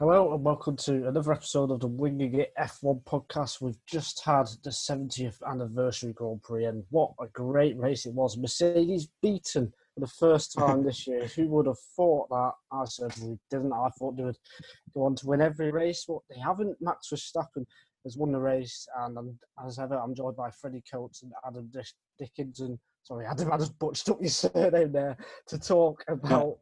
Hello and welcome to another episode of the Winging It F1 podcast. We've just had the 70th anniversary Grand Prix, and what a great race it was! Mercedes beaten for the first time this year. Who would have thought that? I certainly didn't. I thought they would go on to win every race, but they haven't. Max Verstappen has won the race, and as ever, I'm joined by Freddie Coates and Adam Dickinson. Sorry, Adam, I just butchered up your surname there to talk about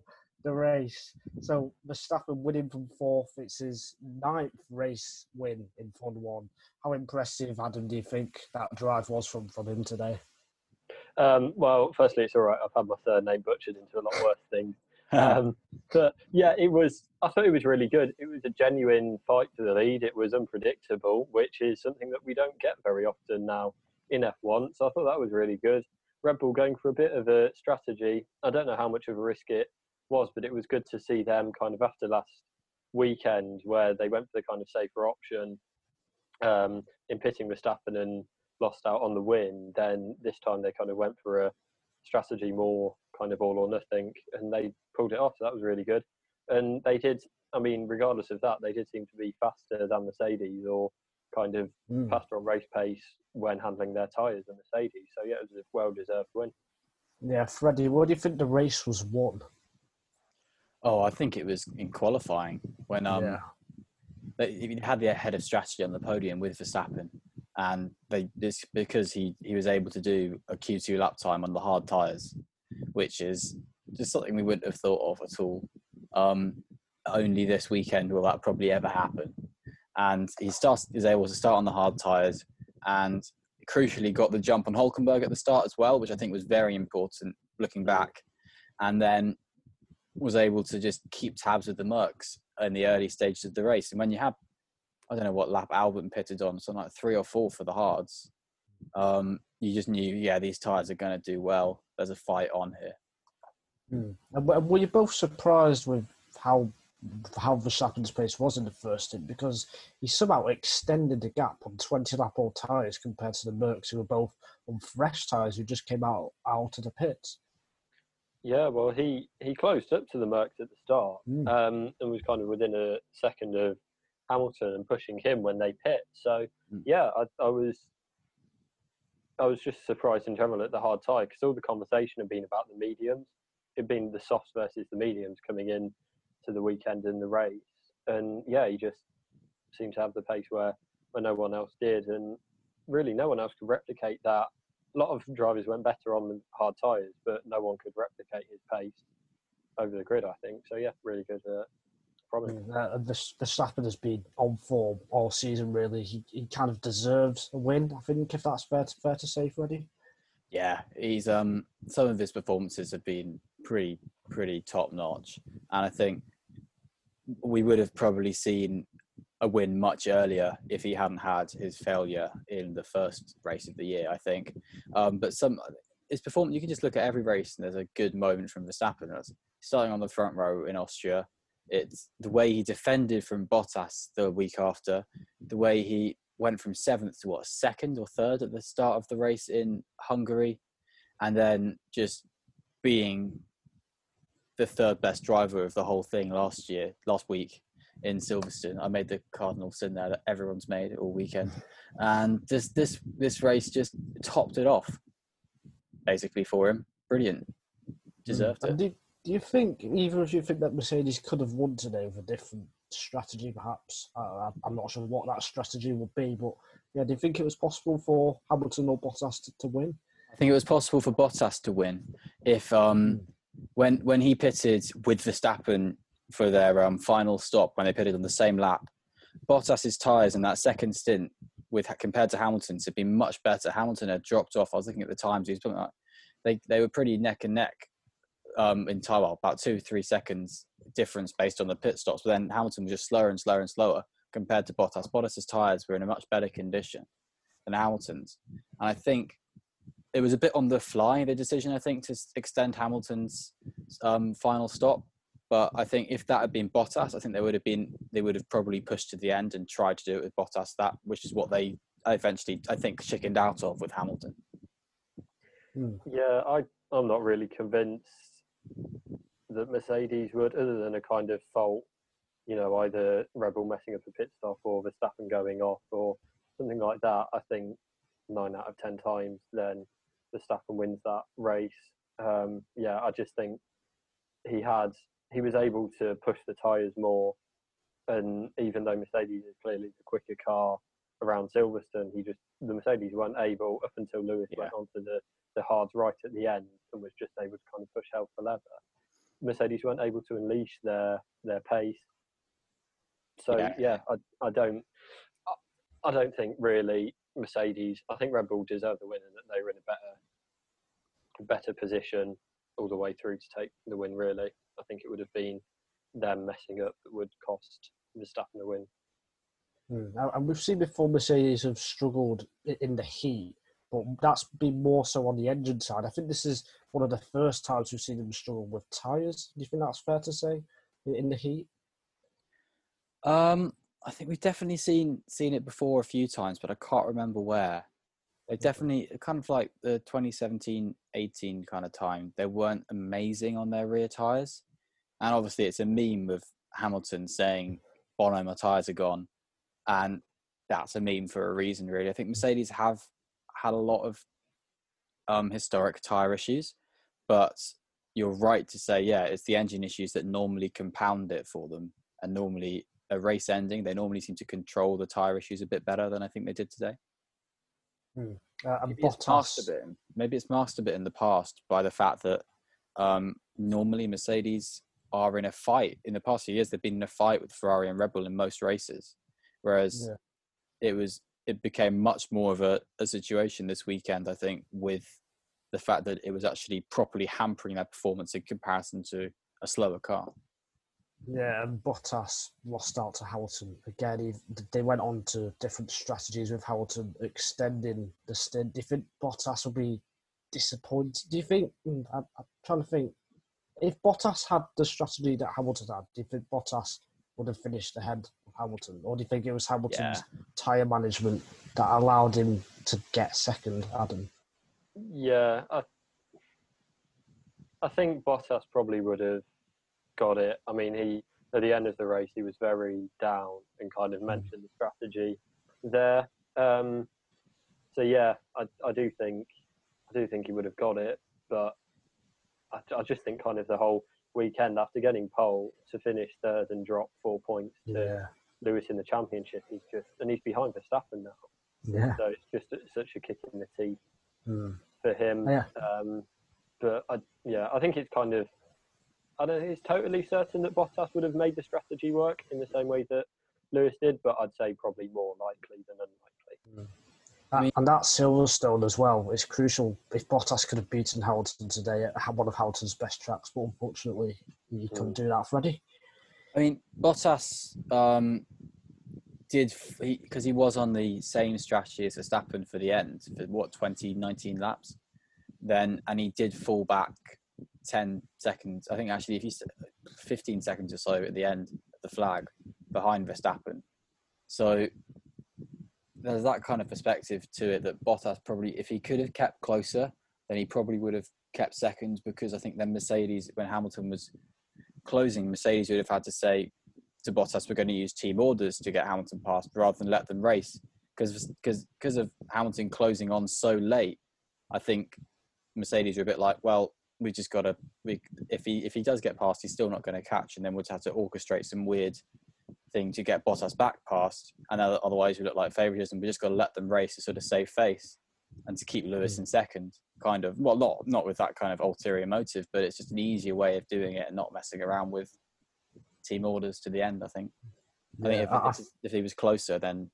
the race. So Verstappen winning from fourth. It's his ninth race win in Formula One. How impressive, Adam, do you think that drive was from, from him today? Um, well, firstly, it's all right. I've had my third name butchered into a lot worse things. Um, but yeah, it was. I thought it was really good. It was a genuine fight for the lead. It was unpredictable, which is something that we don't get very often now in F1. So I thought that was really good. Red Bull going for a bit of a strategy. I don't know how much of a risk it was, but it was good to see them kind of after last weekend where they went for the kind of safer option um, in pitting Verstappen and lost out on the win. Then this time they kind of went for a strategy more kind of all or nothing, and they pulled it off. So that was really good. And they did. I mean, regardless of that, they did seem to be faster than Mercedes or kind of mm. faster on race pace when handling their tyres than Mercedes. So yeah, it was a well-deserved win. Yeah, Freddie, what do you think the race was won? Oh, I think it was in qualifying when um yeah. they had their head of strategy on the podium with Verstappen, and they this because he he was able to do a Q2 lap time on the hard tires, which is just something we wouldn't have thought of at all. Um, only this weekend will that probably ever happen, and he starts is able to start on the hard tires and crucially got the jump on Hulkenberg at the start as well, which I think was very important looking back. And then was able to just keep tabs with the Mercs in the early stages of the race. And when you have, I don't know what lap Albon pitted on, something like three or four for the hards, um, you just knew, yeah, these tyres are going to do well. There's a fight on here. Hmm. And were you both surprised with how how Verstappen's pace was in the first stint because he somehow extended the gap on 20 lap old tyres compared to the Mercs who were both on fresh tyres who just came out out of the pits. Yeah, well, he, he closed up to the Mercs at the start mm. um, and was kind of within a second of Hamilton and pushing him when they pit. So mm. yeah, I, I, was I was just surprised in general at the hard tie because all the conversation had been about the mediums. It'd been the softs versus the mediums coming in to the weekend in the race, and yeah, he just seemed to have the pace where where no one else did, and really no one else could replicate that lot of drivers went better on the hard tyres, but no one could replicate his pace over the grid. I think so. Yeah, really good. Uh, from him. Uh, the Verstappen has been on form all season. Really, he, he kind of deserves a win. I think if that's fair to, fair to say, Freddie. Yeah, he's um some of his performances have been pretty pretty top notch, and I think we would have probably seen a win much earlier if he hadn't had his failure in the first race of the year. I think, um, but some his performance you can just look at every race and there's a good moment from Verstappen. Starting on the front row in Austria, it's the way he defended from Bottas the week after, the way he went from seventh to what second or third at the start of the race in Hungary, and then just being the third best driver of the whole thing last year, last week, in Silverstone. I made the cardinal sin there that everyone's made all weekend, and this this this race just topped it off, basically for him. Brilliant, deserved it. Do, do you think either of you think that Mercedes could have won today with a different strategy, perhaps? Uh, I'm not sure what that strategy would be, but yeah, do you think it was possible for Hamilton or Bottas to, to win? I think it was possible for Bottas to win if um, hmm. when when he pitted with Verstappen for their um, final stop when they pitted on the same lap. Bottas's tyres in that second stint, with compared to Hamilton's, had been much better. Hamilton had dropped off. I was looking at the times. He was like, they they were pretty neck and neck um, in time, well, about two three seconds difference based on the pit stops. But then Hamilton was just slower and slower and slower compared to Bottas. Bottas's tyres were in a much better condition than Hamilton's, and I think it was a bit on the fly the decision. I think to extend Hamilton's um, final stop but I think if that had been Bottas, I think they would have been they would have probably pushed to the end and tried to do it with Bottas. That which is what they eventually I think chickened out of with Hamilton. Hmm. Yeah, I I'm not really convinced that Mercedes would, other than a kind of fault you know, either Red Bull messing up a pit stop or Verstappen going off or something like that, I think nine out of ten times then Verstappen wins that race. Um, yeah, I just think he had he was able to push the tyres more, and even though Mercedes is clearly the quicker car around Silverstone, he just the Mercedes weren't able up until Lewis yeah. went onto the the hards right at the end and was just able to kind of push hell for leather. Mercedes weren't able to unleash their their pace. So yeah, yeah I I don't I, I don't think really Mercedes. I think Red Bull deserved the win and that they were in a better better position all the way through to take the win. Really, I think it would have been them messing up that would cost Verstappen the win. Mm. And we've seen before Mercedes have struggled in the heat, but that's been more so on the engine side. I think this is one of the first times we've seen them struggle with tyres. Do you think that's fair to say in the heat? Um, I think we've definitely seen seen it before a few times, but I can't remember where. They definitely kind of like the 2017-18 kind of time. They weren't amazing on their rear tires, and obviously it's a meme with Hamilton saying, "Bono, my tires are gone," and that's a meme for a reason, really. I think Mercedes have had a lot of um, historic tire issues, but you're right to say, yeah, it's the engine issues that normally compound it for them, and normally a race ending, they normally seem to control the tire issues a bit better than I think they did today. Hmm. Uh, maybe, it's mastered it. maybe it's mastered it in the past by the fact that um, normally Mercedes are in a fight. In the past few years, they've been in a fight with Ferrari and Red Bull in most races, whereas yeah. it was it became much more of a, a situation this weekend. I think with the fact that it was actually properly hampering their performance in comparison to a slower car. Yeah, and Bottas lost out to Hamilton again. He, they went on to different strategies with Hamilton extending the stint. Do you think Bottas will be disappointed? Do you think? Hmm, I'm, I'm trying to think. If Bottas had the strategy that Hamilton had, do you think Bottas would have finished ahead of Hamilton, or do you think it was Hamilton's yeah. tyre management that allowed him to get second, Adam? Yeah, I, I think Bottas probably would have got it. I mean, he at the end of the race he was very down and kind of mm. mentioned the strategy there. Um, so yeah, I, I do think I do think he would have got it, but I, I just think kind of the whole weekend after getting pole to finish third and drop four points to yeah. Lewis in the championship, he's just and he's behind Verstappen now. Yeah. So it's just such a kick in the teeth mm. for him. Yeah. Um, but I, yeah, I think it's kind of I don't think it's totally certain that Bottas would have made the strategy work in the same way that Lewis did, but I'd say probably more likely than unlikely. Mm. and that Silverstone as well is crucial. If Bottas could have beaten Hamilton today at one of Hamilton's best tracks, but unfortunately he couldn't mm. do that, Freddie. I mean, Bottas um, did because he, he, was on the same strategy as Verstappen for the end for what 20, 19 laps. Then and he did fall back 10 seconds. I think actually, if you 15 seconds or so at the end of the flag behind Verstappen. So there's that kind of perspective to it that Bottas probably, if he could have kept closer, then he probably would have kept seconds because I think then Mercedes, when Hamilton was closing, Mercedes would have had to say to Bottas, we're going to use team orders to get Hamilton past rather than let them race. Because because of Hamilton closing on so late, I think Mercedes were a bit like, well, we just got to we if he if he does get past, he's still not going to catch, and then we'd have to orchestrate some weird thing to get Bottas back past, and otherwise we look like favoritism. We just got to let them race to sort of save face and to keep Lewis hmm. in second. Kind of well, not not with that kind of ulterior motive, but it's just an easier way of doing it and not messing around with team orders to the end. I think. I think if, if, if he was closer, then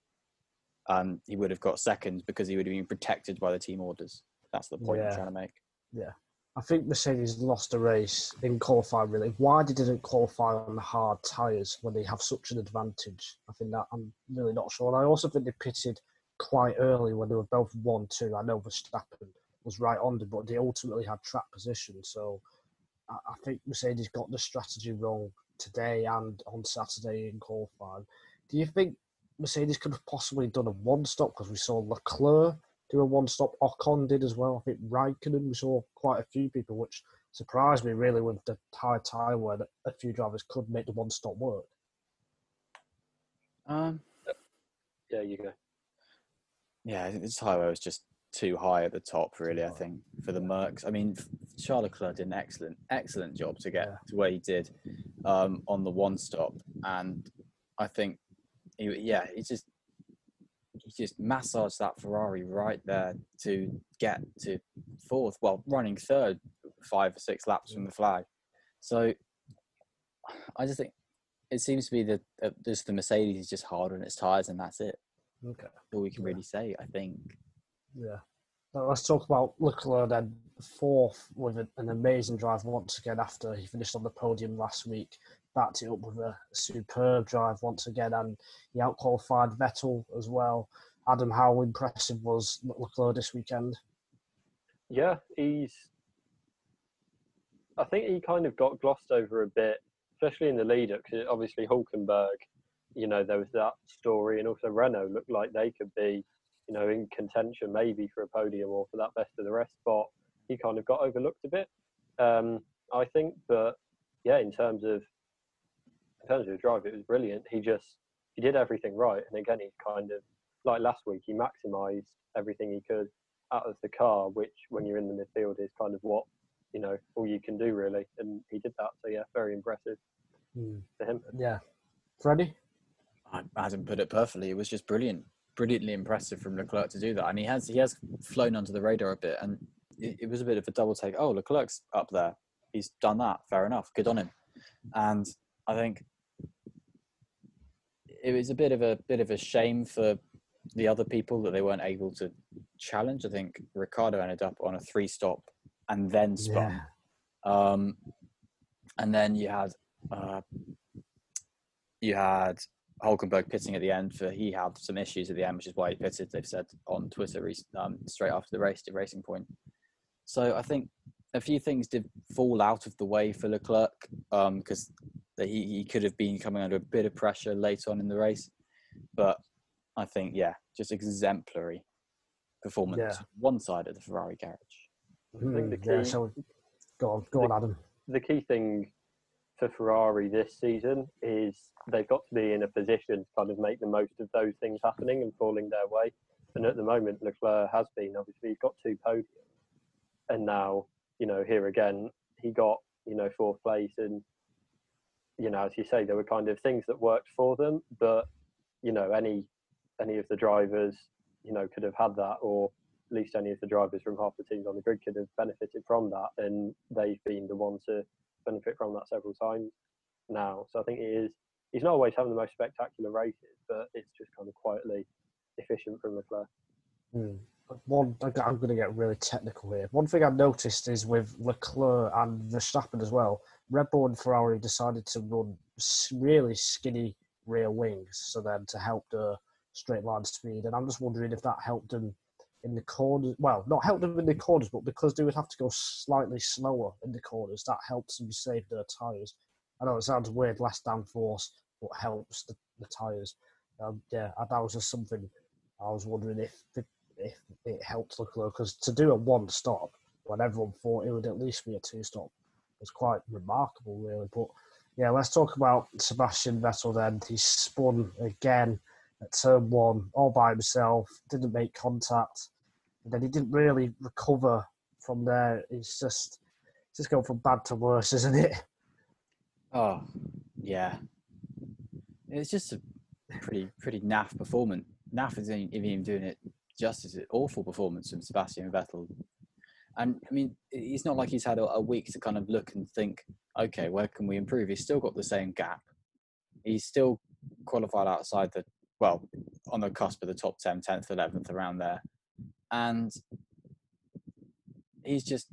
um, he would have got second because he would have been protected by the team orders. That's the point yeah. I'm trying to make. Yeah, I think Mercedes lost a race in qualifying. Really, why they didn't qualify on the hard tyres when they have such an advantage? I think that I'm really not sure. And I also think they pitted quite early when they were both one two. I know Verstappen was right on them, but they ultimately had track position. So I, I think Mercedes got the strategy wrong today and on Saturday in qualifying. Do you think Mercedes could have possibly done a one stop because we saw Leclerc do a one stop. Ocon did as well. I think Raikkonen, we saw quite a few people, which surprised me really with the high time where a few drivers could make the one stop work. Um, Yeah, you go. yeah, I think this highway was just too high at the top, really. I think for the Mercs. I mean, f- Charles Leclerc did an excellent, excellent job to get Yeah. to where he did um, on the one stop, and I think, he, yeah, he just he just massaged that Ferrari right there to get to fourth. Well, running third, five or six laps from the flag. So I just think it seems to be that uh, just the Mercedes is just hard on its tires, and that's it. Okay. All we can Yeah. really say, I think. Yeah. Now let's talk about Leclerc then. Fourth with an amazing drive once again after he finished on the podium last week. Backed it up with a superb drive once again, and he outqualified Vettel as well. Adam, how impressive was Leclerc this weekend? Yeah, he's. I think he kind of got glossed over a bit, especially in the lead up, because obviously Hulkenberg, you know, there was that story, and also Renault looked like they could be, you know, in contention maybe for a podium or for that best of the rest spot. He kind of got overlooked a bit, um, I think. But yeah, in terms of in terms of the drive, it was brilliant. He just he did everything right, and again, he kind of like last week, he maximised everything he could out of the car, which when you're in the midfield is kind of what you know all you can do really, and he did that. So yeah, very impressive hmm. for him. Yeah. Freddie? I- Adam put it perfectly. It was just brilliant, brilliantly impressive from Leclerc to do that, and he has he has flown under the radar a bit, and it, it was a bit of a double take. Oh, Leclerc's up there. He's done that. Fair enough. Good on him. And I think it was a bit of a bit of a shame for the other people that they weren't able to challenge. I think Ricciardo ended up on a three stop and then spun. Um, and then you had uh, you had Hulkenberg pitting at the end for he had some issues at the end, which is why he pitted. They've said on Twitter um, straight after the race to Racing Point. So I think a few things did fall out of the way for Leclerc because he he could have been coming under a bit of pressure later on in the race, but I think yeah, just exemplary performance. Yeah. One side of the Ferrari garage. think the Hmm, yeah, so go on, go on, Adam. The key thing for Ferrari this season is they've got to be in a position to kind of make the most of those things happening and falling their way. And at the moment, Leclerc has been obviously he's got two podiums, and now you know here again he got you know fourth place, and you know as you say there were kind of things that worked for them, but you know any any of the drivers you know could have had that, or at least any of the drivers from half the teams on the grid could have benefited from that, and they've been the ones to benefit from that several times now. So I think it is. He's not always having the most spectacular races, but it's just kind of quietly efficient from Leclerc. Hmm. One, I'm going to get really technical here. One thing I've noticed is with Leclerc and Verstappen as well, Red Bull and Ferrari decided to run really skinny rear wings, so then to help the straight line speed. And I'm just wondering if that helped them in the corners. Well, not helped them in the corners, but because they would have to go slightly slower in the corners, that helps them save their tyres. I know it sounds weird, less downforce, but helps the, tyres. Um, yeah, that was just something I was wondering if the if it helped Leclerc because to do a one stop when everyone thought it would at least be a two stop was quite remarkable, really. But yeah, let's talk about Sebastian Vettel then. He spun again at turn one all by himself, didn't make contact, and then he didn't really recover from there. It's just it's just going from bad to worse, isn't it? Oh, yeah. It's just a pretty pretty naff performance. Naff isn't even doing it justice. Awful performance from Sebastian Vettel. And I mean, it's not like he's had a, a week to kind of look and think, okay, where can we improve? He's still got the same gap. He's still qualified outside the, well, on the cusp of the top 10, 10th, 11th, around there. And he's just,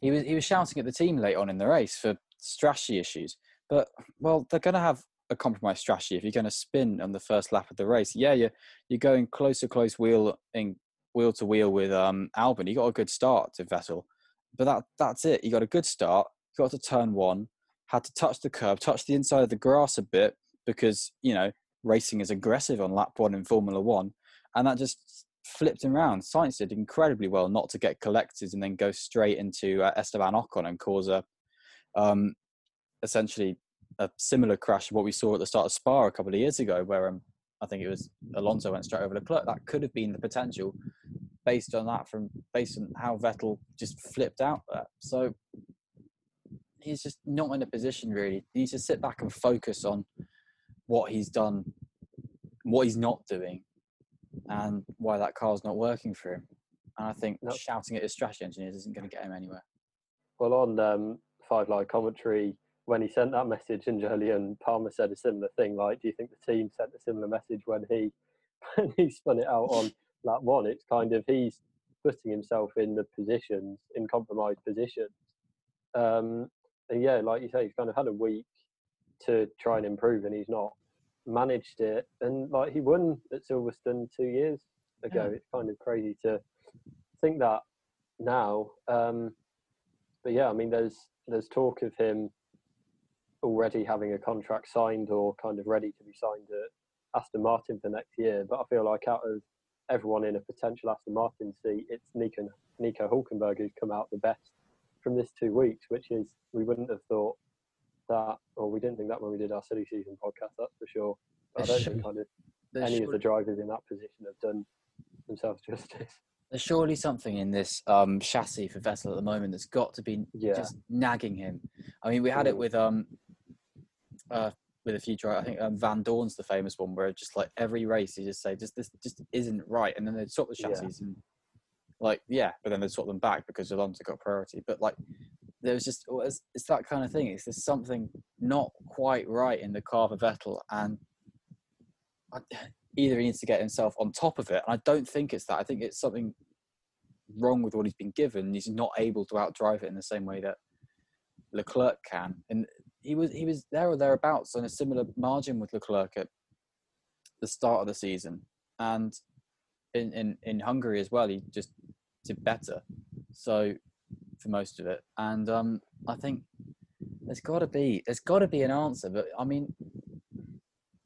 he was, he was shouting at the team late on in the race for strategy issues. But, well, they're going to have a compromised strategy if you're going to spin on the first lap of the race. Yeah, you're, you're going close to close wheel in wheel to wheel with um, Albon. You got a good start to Vettel, but that that's it. You got a good start. Got to turn one, had to touch the curb, touch the inside of the grass a bit because you know racing is aggressive on lap one in Formula One, and that just flipped him around. Sainz did incredibly well not to get collected and then go straight into uh, Esteban Ocon and cause a um, essentially a similar crash of what we saw at the start of Spa a couple of years ago, where um, I think it was Alonso went straight over Leclerc. That could have been the potential based on that from based on how Vettel just flipped out there. So he's just not in a position really. He needs to sit back and focus on what he's done, what he's not doing, and why that car's not working for him. And I think Nope. shouting at his strategy engineers isn't going to get him anywhere. Well, on um, Five Live commentary, when he sent that message, and Jolyon Palmer said a similar thing. Like, do you think the team sent a similar message when he when he spun it out on lap one? It's kind of he's putting himself in the positions in compromised positions. Um, and yeah, like you say, he's kind of had a week to try and improve, and he's not managed it. And like he won at Silverstone two years ago. Yeah. It's kind of crazy to think that now. Um, but yeah, I mean, there's there's talk of him already having a contract signed or kind of ready to be signed at Aston Martin for next year. But I feel like out of everyone in a potential Aston Martin seat, it's Nico Nico Hulkenberg who's come out the best from this two weeks, which is we wouldn't have thought that, or we didn't think that when we did our silly season podcast. That's for sure. But I don't think kind of any of the drivers in that position have done themselves justice. There's surely something in this um, chassis for Vettel at the moment that's got to be Yeah. just nagging him. I mean, we had it with um, uh, with a few drivers. I think um, Vandoorne's the famous one where just like every race he just say, "Just this just isn't right," and then they'd swap the Yeah. chassis and like yeah, but then they'd swap them back because Alonso got priority. But like there was just it's, it's that kind of thing. It's there's something not quite right in the car for Vettel, and I, either he needs to get himself on top of it. And I don't think it's that. I think it's something wrong with what he's been given. He's not able to outdrive it in the same way that Leclerc can. And he was he was there or thereabouts on a similar margin with Leclerc at the start of the season, and in in in Hungary as well. He just did better. So for most of it, and um, I think there's got to be there's got to be an answer. But I mean,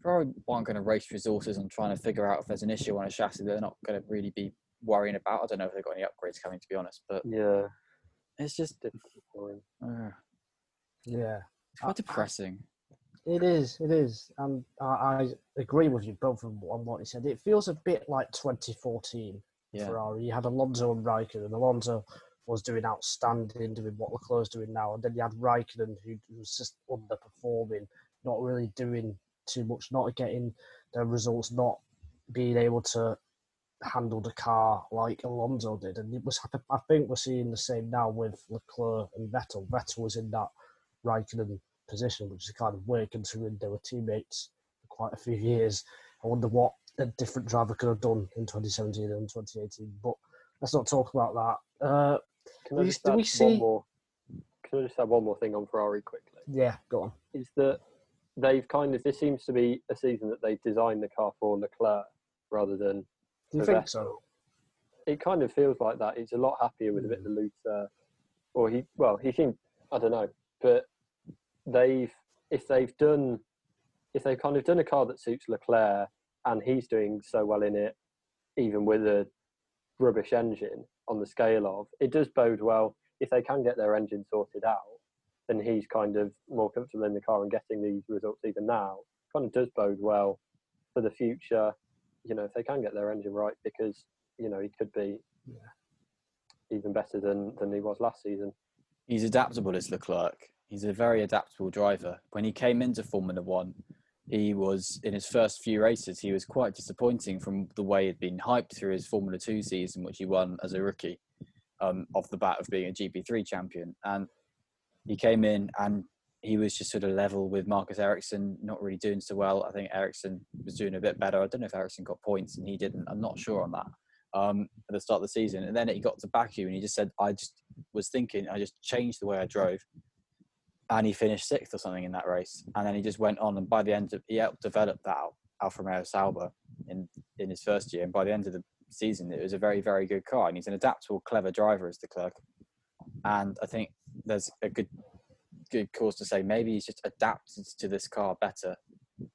Ferrari aren't going to waste resources on trying to figure out if there's an issue on a chassis. They're not going to really be worrying about. I don't know if they've got any upgrades coming, to be honest. But Yeah, it's just difficult for him. uh, Yeah, quite depressing. it is. It is, and I, I agree with you both on on what you said. It feels a bit like 2014 Yeah. Ferrari. You had Alonso and Raikkonen. And Alonso was doing outstanding, doing what Leclerc's doing now, and then you had Raikkonen who was just underperforming, not really doing too much, not getting the results, not being able to handle the car like Alonso did. And it was, I think, we're seeing the same now with Leclerc and Vettel. Vettel was in that Raikkonen and position, which is kind of weird considering they were teammates for quite a few years. I wonder what a different driver could have done in 2017 and 2018. But let's not talk about that. Uh, Can I We- just do we see- one more? Can I just add one more thing on Ferrari quickly? yeah, go on. Is that they've kind of this seems to be a season that they've designed the car for Leclerc rather than Do you think so? It kind of feels like that. He's a lot happier with a bit of the looser, or he well he seemed I don't know, but they've if they've done if they've kind of done a car that suits Leclerc and he's doing so well in it, even with a rubbish engine on the scale of, it does bode well if they can get their engine sorted out. Then he's kind of more comfortable in the car and getting these results even now. Kind of does bode well for the future. You know, if they can get their engine right, because you know he could be even better than than he was last season. He's adaptable as Leclerc. He's a very adaptable driver. When he came into Formula One, he was in his first few races. He was quite disappointing from the way he'd been hyped through his Formula Two season, which he won as a rookie, um, off the bat of being a GP3 champion. And he came in and he was just sort of level with Marcus Ericsson, not really doing so well. I think Ericsson was doing a bit better. I don't know if Ericsson got points and he didn't. I'm not sure on that. Um, at the start of the season, and then he got to Baku, and he just said, "I just was thinking, I just changed the way I drove." And he finished sixth or something in that race. And then he just went on, and by the end of he helped develop that Al- Alfa Romeo Sauber in in his first year, and by the end of the season, it was a very very good car, and he's an adaptable, clever driver as Leclerc. And I think there's a good good cause to say maybe he's just adapted to this car better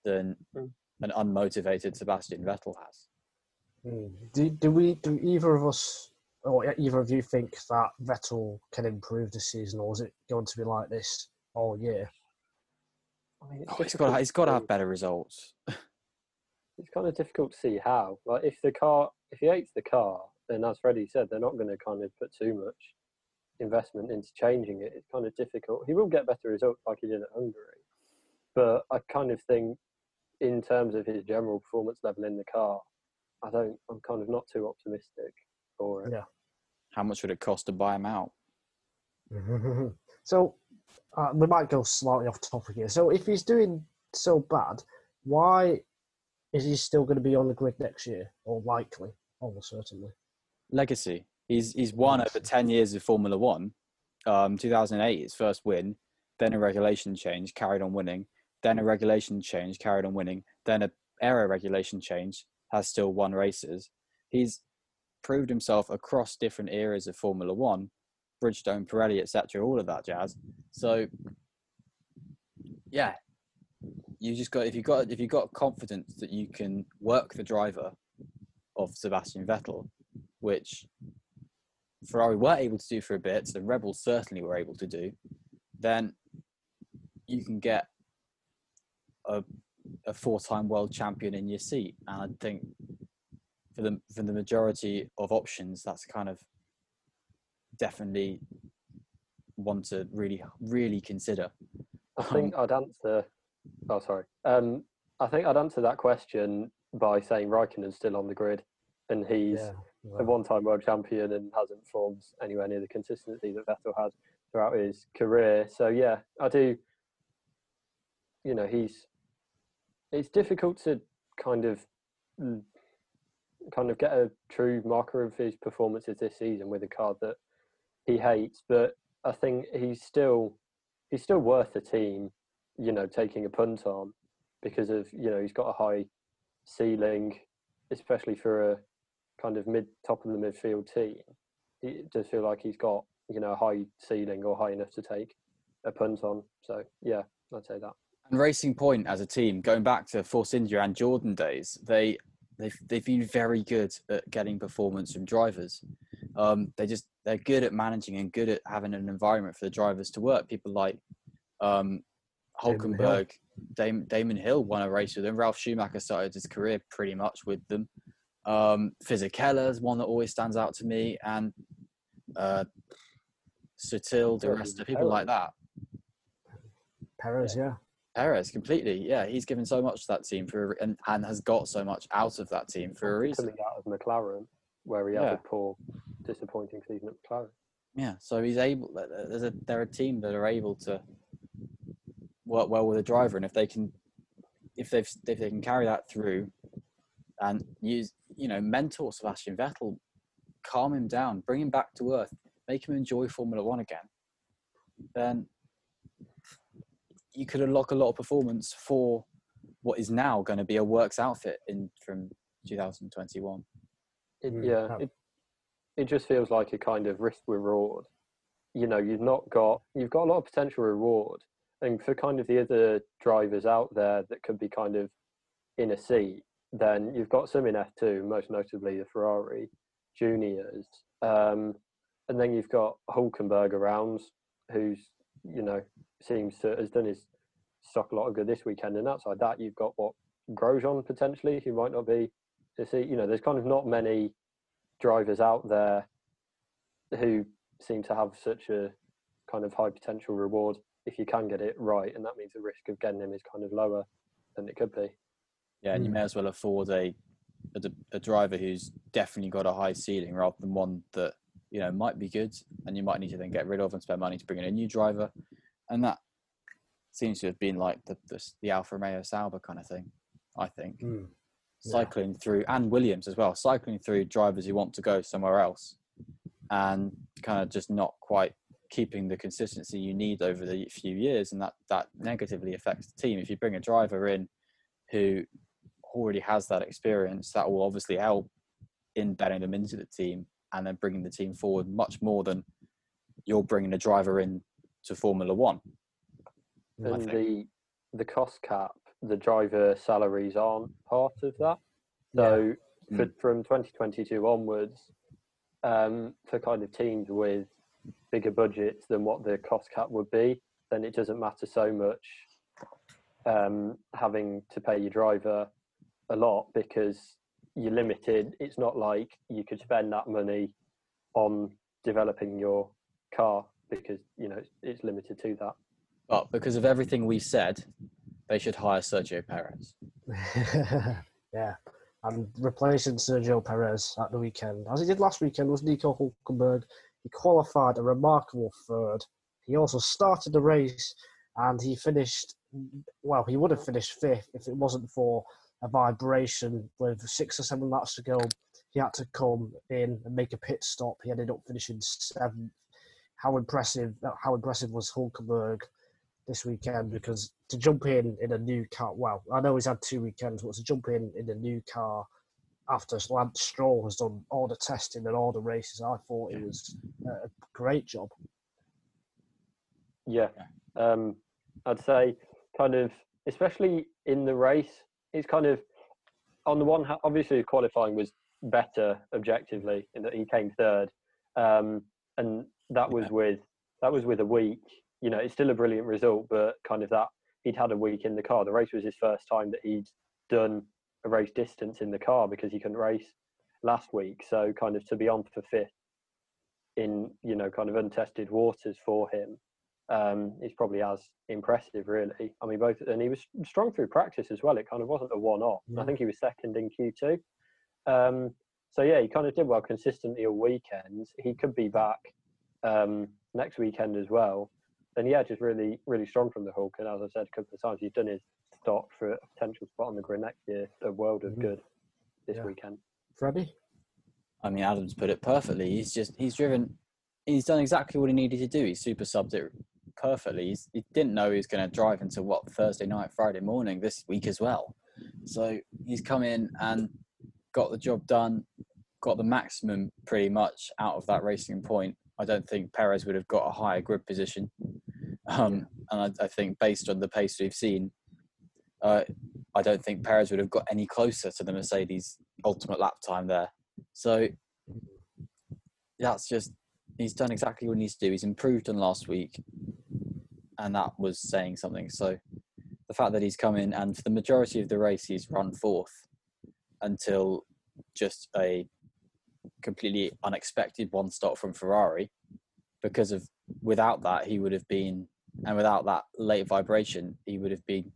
than Mm. an unmotivated Sebastian Vettel has. Hmm. Do, do we? Do either of us, or either of you, think that Vettel can improve this season, or is it going to be like this Oh, all year? I mean, it's Oh, he's difficult got to he's got to have better results. It's kind of difficult to see how. Like, if the car, if he hates the car, then as Freddie said, they're not going to kind of put too much investment into changing it. It's kind of difficult. He will get better results like he did at Hungary, but I kind of think, in terms of his general performance level in the car, I don't. I'm kind of not too optimistic for it. Yeah. How much would it cost to buy him out? so uh, we might go slightly off topic here. So if he's doing so bad, why is he still going to be on the grid next year, or likely, almost certainly? Legacy. He's he's won over ten years of Formula One. Um, 2008, his first win. Then a regulation change, carried on winning. Then a regulation change, carried on winning. Then a aero regulation change, has still won races. He's proved himself across different eras of Formula One, Bridgestone, Pirelli, etc. All of that jazz. So, yeah, you just got if you got if you got confidence that you can work the driver of Sebastian Vettel, which Ferrari were able to do for a bit, the Red Bulls certainly were able to do, then you can get a, a four-time world champion in your seat. And I think for the for the majority of options, that's kind of definitely one to really really consider. I think I'd answer. Oh, sorry. Um, I think I'd answer that question by saying Raikkonen's still on the grid, and he's a one-time world champion and hasn't formed anywhere near the consistency that Vettel has throughout his career. So yeah, I do. You know, he's. It's difficult to kind of, mm, kind of get a true marker of his performances this season with a card that he hates, but I think he's still, he's still worth the team. You know, taking a punt on because of you know he's got a high ceiling, especially for a kind of mid top of the midfield team, it does feel like he's got you know a high ceiling or high enough to take a punt on. So yeah, I'd say that. And Racing Point as a team, going back to Force India and Jordan days, they they've they've been very good at getting performance from drivers. Um, they just they're good at managing and good at having an environment for the drivers to work. People like um, Damon Hill. Hulkenberg, Damon, Damon Hill won a race with them. Ralf Schumacher started his career pretty much with them. Um, Fisichella is one that always stands out to me, and uh, Sutil, De Yeah, Resta, people like that. Perez, yeah. Perez, completely. Yeah, he's given so much to that team for and, and has got so much out of that team for a reason. Coming out of McLaren, where he had Yeah. a poor, disappointing season at McLaren. Yeah, so he's able. There's a they're a team that are able to work well with a driver, and if they can, if they've if they can carry that through, and use you know mentor Sebastian Vettel, calm him down, bring him back to earth, make him enjoy Formula One again, then you could unlock a lot of performance for what is now going to be a works outfit in from 2021. It, Mm, yeah, it, it just feels like a kind of risk reward. You know, you've not got you've got a lot of potential reward, and for kind of the other drivers out there that could be kind of in a seat, then you've got some in F two, most notably the Ferrari juniors, um, and then you've got Hulkenberg around, who's you know seems to has done his stock a lot of good this weekend, and outside that you've got what Grosjean potentially, who might not be to see. You know, there's kind of not many drivers out there who seem to have such a kind of high potential reward if you can get it right, and that means the risk of getting him is kind of lower than it could be. Yeah, and you Mm. may as well afford a a driver who's definitely got a high ceiling rather than one that you know might be good and you might need to then get rid of and spend money to bring in a new driver, and that seems to have been like the the, the Alfa Romeo Sauber kind of thing. I think Mm. Yeah. cycling through and Williams as well, cycling through drivers who want to go somewhere else, and kind of just not quite keeping the consistency you need over the few years, and that that negatively affects the team. If you bring a driver in who already has that experience, that will obviously help in bedding them into the team and then bringing the team forward much more than you're bringing a driver in to Formula One. And the the cost cap, the driver salaries aren't part of that. So for, from 2022 onwards, um, for kind of teams with bigger budgets than what the cost cap would be, then it doesn't matter so much um, having to pay your driver a lot because you're limited. It's not like you could spend that money on developing your car because you know it's, it's limited to that. But because of everything we've said, they should hire Sergio Perez. yeah, and replacing Sergio Perez at the weekend, as he did last weekend, was Nico Hulkenberg. He qualified a remarkable third. He also started the race and he finished, well, he would have finished fifth if it wasn't for a vibration with six or seven laps to go. He had to come in and make a pit stop. He ended up finishing seventh. How impressive! How impressive was Hulkenberg this weekend? Because to jump in in a new car, well, I know he's had two weekends, but to jump in in a new car after Lance Stroll has done all the testing and all the races, I thought it was a great job. Yeah, um, I'd say kind of, especially in the race, it's kind of on the one hand, obviously qualifying was better objectively in that he came third, um, and that was with that was with a week. You know, it's still a brilliant result, but kind of that he'd had a week in the car. The race was his first time that he'd done a race distance in the car because he couldn't race last week. So kind of to be on for fifth in you know kind of untested waters for him um, is probably as impressive, really. I mean, both, and he was strong through practice as well. It kind of wasn't a one-off. Yeah. I think he was second in Q2. Um, so yeah, he kind of did well consistently all weekends. He could be back um, next weekend as well. And yeah, just really, really strong from the Hulk. And as I said a couple of times, he's done his stock for a potential spot on the grid next year. A world of mm-hmm. good this yeah. weekend. Freddie. I mean, Adams put it perfectly. He's just he's driven. He's done exactly what he needed to do. He's super subbed it perfectly. He's, he didn't know he was going to drive into what Thursday night, Friday morning this week as well. So he's come in and got the job done, got the maximum pretty much out of that racing point. I don't think Perez would have got a higher grid position. Um, and I, I, think based on the pace we've seen, uh, I don't think Perez would have got any closer to the Mercedes ultimate lap time there. So that's just he's done exactly what he needs to do. He's improved on last week, and that was saying something. So the fact that he's come in and for the majority of the race he's run fourth until just a completely unexpected one stop from Ferrari, because of without that he would have been and without that late vibration he would have been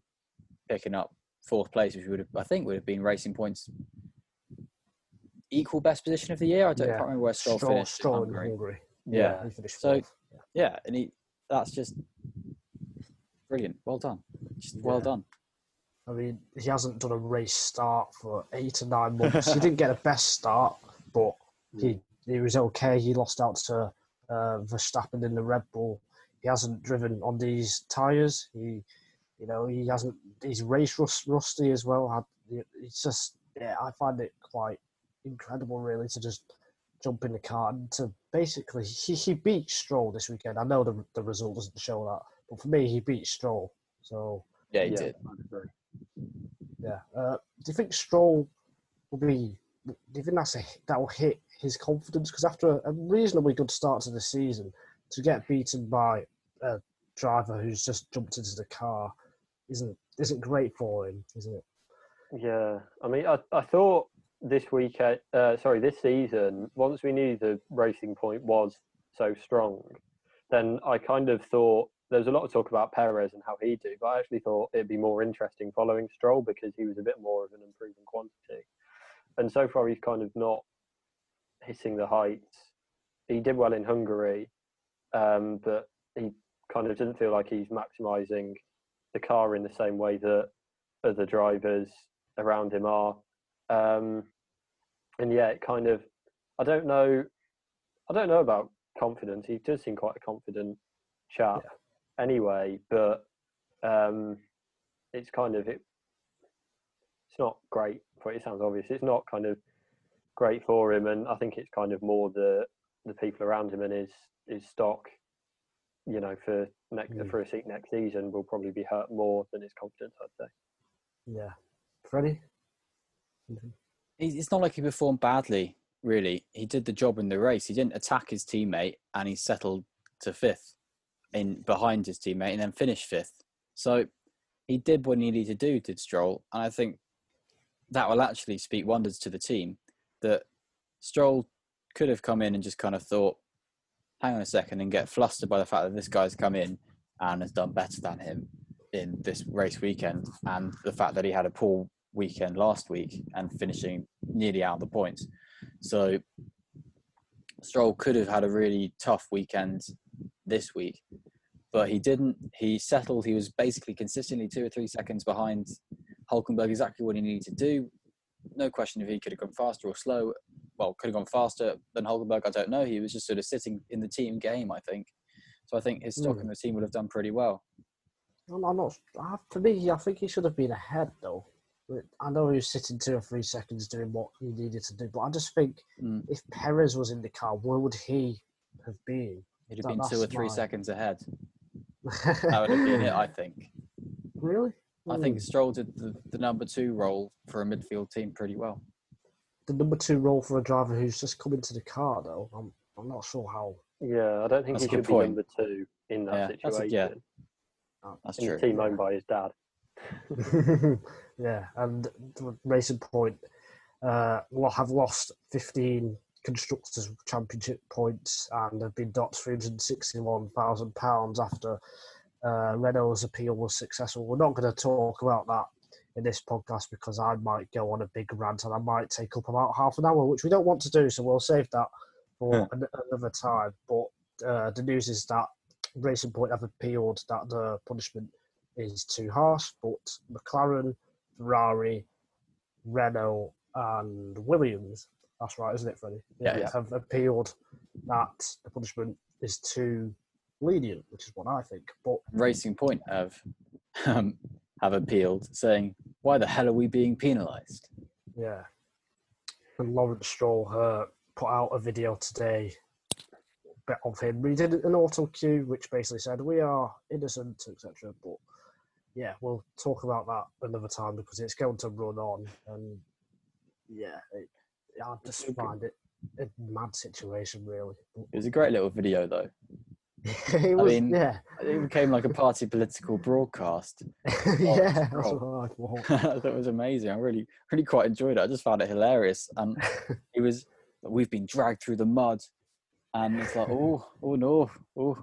picking up fourth place, which would have I think would have been racing points equal best position of the year. I don't yeah. remember where Stroll, Stroll finished. Stroll in Hungary. Yeah. yeah so yeah, and he that's just brilliant. Well done. Just well done. I mean, he hasn't done a race start for eight or nine months. he didn't get a best start, but he he was okay. He lost out to uh, Verstappen in the Red Bull. He hasn't driven on these tires. He, you know, he hasn't. He's race rust, rusty as well. It's just, yeah, I find it quite incredible, really, to just jump in the car and to basically he, he beat Stroll this weekend. I know the the result doesn't show that, but for me, he beat Stroll. So yeah, he yeah, did. Yeah. Uh, do you think Stroll will be? Do you think that's a, that will hit his confidence? Because after a, a reasonably good start to the season, to get beaten by a driver who's just jumped into the car isn't isn't great for him, isn't it? Yeah, I mean, I I thought this week, uh, sorry, this season, once we knew the racing point was so strong, then I kind of thought there's a lot of talk about Perez and how he do, but I actually thought it'd be more interesting following Stroll because he was a bit more of an improving quantity. And so far, he's kind of not hitting the heights. He did well in Hungary, um, but he kind of didn't feel like he's maximising the car in the same way that other drivers around him are. Um, and yeah, it kind of, I don't know, I don't know about confidence. He does seem quite a confident chap, yeah. Anyway. But um, it's kind of it. It's not great. For it sounds obvious. It's not kind of great for him, and I think it's kind of more the the people around him and his his stock. You know, for next mm. for a seat next season will probably be hurt more than his confidence. I'd say. Yeah, Freddie. It's not like he performed badly, really. He did the job in the race. He didn't attack his teammate, and he settled to fifth in behind his teammate, and then finished fifth. So he did what he needed to do, did Stroll, and I think that will actually speak wonders to the team. That Stroll could have come in and just kind of thought, hang on a second, and get flustered by the fact that this guy's come in and has done better than him in this race weekend, and the fact that he had a poor weekend last week and finishing nearly out of the points. So Stroll could have had a really tough weekend this week, but he didn't. He settled. He was basically consistently two or three seconds behind Hulkenberg, exactly what he needed to do. No question if he could have gone faster or slow. Well, could have gone faster than Hulkenberg. I don't know. He was just sort of sitting in the team game, I think. So I think his stock Hmm. in the team would have done pretty well. I'm, I'm not. For me, I think he should have been ahead though. I know he was sitting two or three seconds doing what he needed to do, but I just think Mm. if Perez was in the car, where would he have been? He'd have been two or three my- seconds ahead. That would have been it, I think. really? I think. Stroll did the, the number two role for a midfield team pretty well. the number two role for a driver who's just come into the car though. I'm I'm not sure how. Yeah, I don't think That's he a good be point. number two in that Yeah, that's a- situation. yeah. uh, That's in true. a team owned by his dad. yeah, and the Racing Point uh, have lost 15 constructors championship points and have been docked 361,000 pounds after uh, Renault's appeal was successful. We're not going to talk about that in this podcast because I might go on a big rant and I might take up about half an hour, which we don't want to do. So we'll save that for Yeah. an- another time. But uh, the news is that Racing Point have appealed that the punishment is too harsh, but McLaren, Ferrari, Renault, and Williams, that's right, isn't it, Freddie? Yeah, yeah. Have appealed that the punishment is too lenient, which is what I think. But Racing Point have um, have appealed, saying, "Why the hell are we being penalised?" yeah, and Lawrence Stroll uh, put out a video today bit of him. We did an auto cue, which basically said we are innocent, etc. But yeah, we'll talk about that another time because it's going to run on, and yeah, it, I just find it a mad situation, really. It was a great little video, though. it was, mean, yeah, It became like a party political broadcast. yeah, oh, that's Stroll. what I thought. that was amazing. I really, really quite enjoyed it. I just found it hilarious, and it was. We've been dragged through the mud, and it's like, oh, oh no, oh,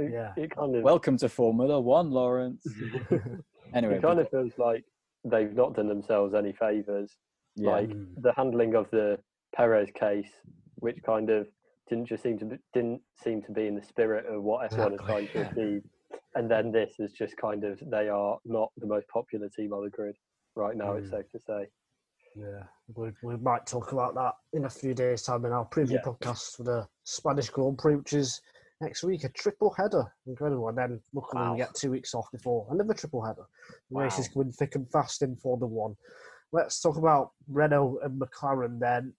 Yeah. it kind of welcome to Formula One, Lawrence. Anyway, it kind of feels like they've not done themselves any favors. Yeah, Like Mm. the handling of the Perez case, which kind of didn't just seem to be, didn't seem to be in the spirit of what F1 is trying to Exactly, achieve. And then this is just kind of they are not the most popular team on the grid right now. It's Mm. safe to say. Yeah, we, we might talk about that in a few days' time in our preview Yeah. podcast for the Spanish Grand Prix, which is next week, a triple header. Incredible. And then luckily Wow. we get two weeks off before another triple header. The race is Wow. going thick and fast in Formula One. Let's talk about Renault and McLaren then.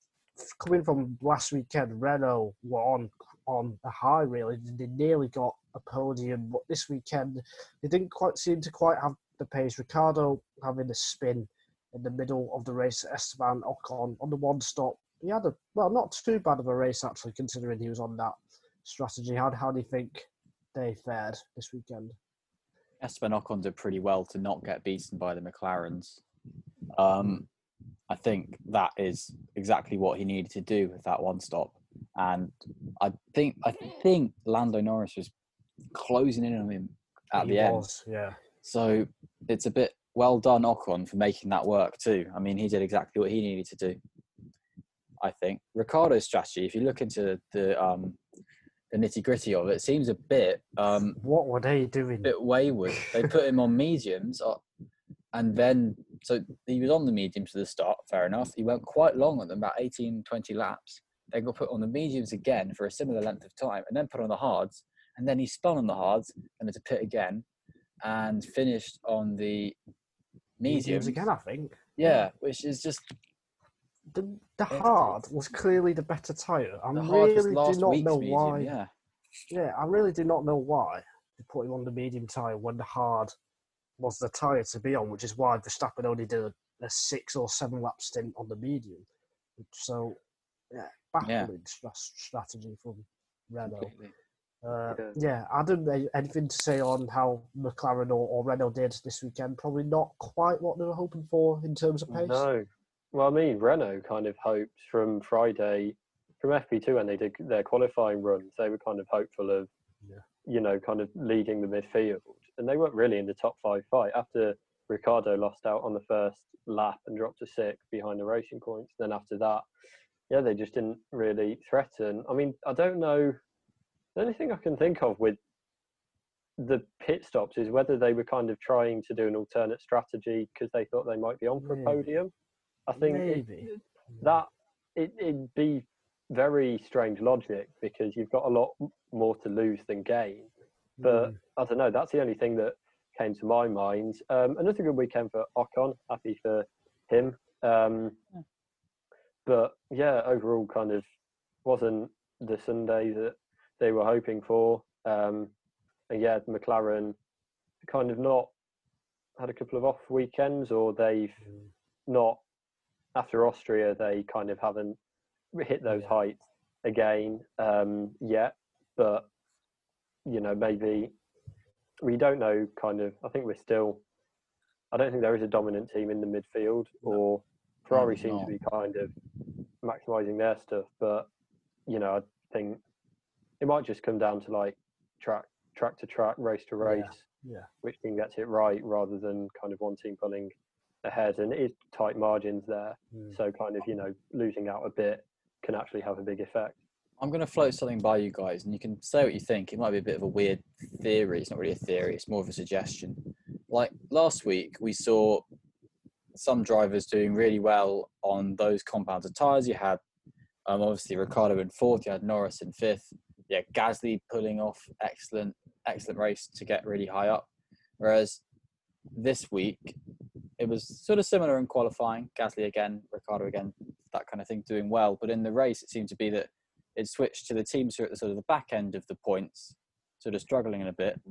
Coming from last weekend, Renault were on on a high really. They nearly got a podium, but this weekend they didn't quite seem to quite have the pace. Ricciardo having a spin in the middle of the race, Esteban Ocon on the one stop. He had a well, not too bad of a race actually, considering he was on that strategy. How how do you think they fared this weekend? Esteban Ocon did pretty well to not get beaten by the McLarens. Um, I think that is exactly what he needed to do with that one stop, and I think I think Lando Norris was closing in on him at He the end. yeah. So it's a bit well done Ocon for making that work too. I mean, he did exactly what he needed to do. I think Ricciardo's strategy, if you look into the um, the nitty gritty of it, it seems a bit um, What were they doing? A bit wayward. They put him on mediums, uh, and then so he was on the mediums to the start. Fair enough. He went quite long on them, about 18, 20 laps. Then got put on the mediums again for a similar length of time, and then put on the hards. And then he spun on the hards and had to pit again, and finished on the mediums Mediums again, I think. Yeah, which is just The, the hard was clearly the better tyre. I the hard was really do not know medium. why. Yeah, Yeah, I really do not know why they put him on the medium tyre when the hard was the tyre to be on, which is why Verstappen only did a, a six or seven lap stint on the medium. So, yeah, baffling stra- strategy from Renault. Uh, Yeah. yeah, Adam, a- anything to say on how McLaren or, or Renault did this weekend? Probably not quite what they were hoping for in terms of pace. No. Well, I mean, Renault kind of hoped from Friday, from FP2 when they did their qualifying runs, they were kind of hopeful of, Yeah. you know, kind of leading the midfield. And they weren't really in the top five fight after Ricciardo lost out on the first lap and dropped to sixth behind the racing points. Then after that, yeah, they just didn't really threaten. I mean, I don't know. The only thing I can think of with the pit stops is whether they were kind of trying to do an alternate strategy because they thought they might be on for a podium. I think it- that it, it'd be very strange logic because you've got a lot more to lose than gain. But Mm. I don't know. That's the only thing that came to my mind. Um, another good weekend for Ocon. Happy for him. Um, Yeah. but yeah, overall, kind of wasn't the Sunday that they were hoping for. Um, and yeah, McLaren kind of not had a couple of off weekends, or they've Mm. not after Austria. They kind of haven't hit those Yeah. heights again um, yet. But you know, maybe we don't know. Kind of, I think we're still. I don't think there is a dominant team in the midfield, or Ferrari there's seem to be kind of maximising their stuff. But you know, I think it might just come down to like track, track to track, race to Yeah. race Yeah. which team gets it right rather than kind of one team pulling ahead. And it is tight margins there. Mm. So kind of, you know, losing out a bit can actually have a big effect. I'm going to float something by you guys, and you can say what you think. It might be a bit of a weird theory. It's not really a theory, it's more of a suggestion. Like last week, we saw some drivers doing really well on those compounded tyres. You had um, obviously Ricciardo in fourth, you had Norris in fifth. Yeah, Gasly pulling off excellent, excellent race to get really high up. Whereas this week, it was sort of similar in qualifying. Gasly again, Ricciardo again, that kind of thing, doing well. But in the race, it seemed to be that it switched to the teams who are at the sort of the back end of the points, sort of struggling in a bit,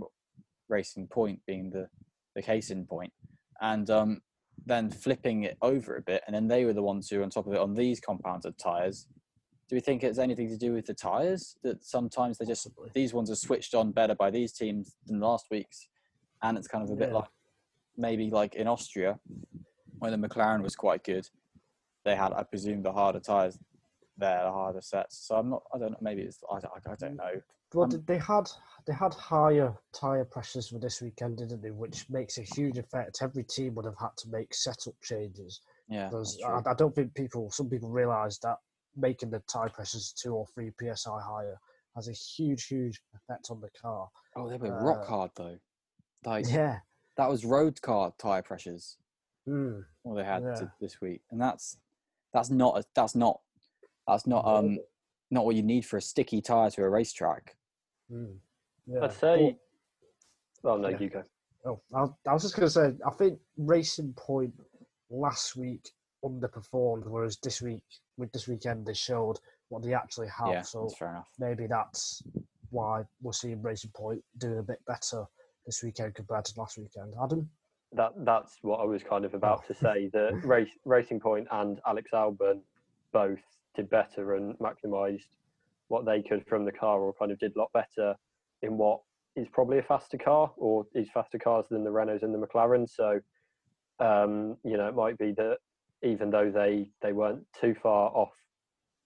racing point being the, the case in point, and um, then flipping it over a bit. And then they were the ones who were on top of it on these compounded tyres. Do we think it's anything to do with the tyres that sometimes they just these ones are switched on better by these teams than last week's, and it's kind of a bit Yeah. like maybe like in Austria, when the McLaren was quite good, they had I presume the harder tyres there, the harder sets. So I'm not I don't know maybe it's I don't, I don't know. Well, Um, they had they had higher tire pressures for this weekend, didn't they? Which makes a huge effect. Every team would have had to make setup changes. Yeah, Because. I, I don't think people, some people realise that making the tire pressures two or three psi higher has a huge, huge effect on the car. oh, they were rock uh, hard though. Like Yeah. that was road car tire pressures. Mm. All they had Yeah. to, this week, and that's that's not a, that's not that's not um not what you need for a sticky tire to a racetrack. Mm. Yeah. I'd say, But- oh no, yeah. you go. Oh, I, I was just going to say, I think Racing Point last week underperformed, whereas this week, with this weekend, they showed what they actually have. yeah, so that's fair enough. maybe that's why we're seeing Racing Point doing a bit better this weekend compared to last weekend. Adam? That that's what I was kind of about Oh. to say. That race, Racing Point and Alex Albon both did better and maximised what they could from the car, or kind of did a lot better in what is probably a faster car, or is faster cars than the Renaults and the McLarens. So, um, you know, it might be that even though they they weren't too far off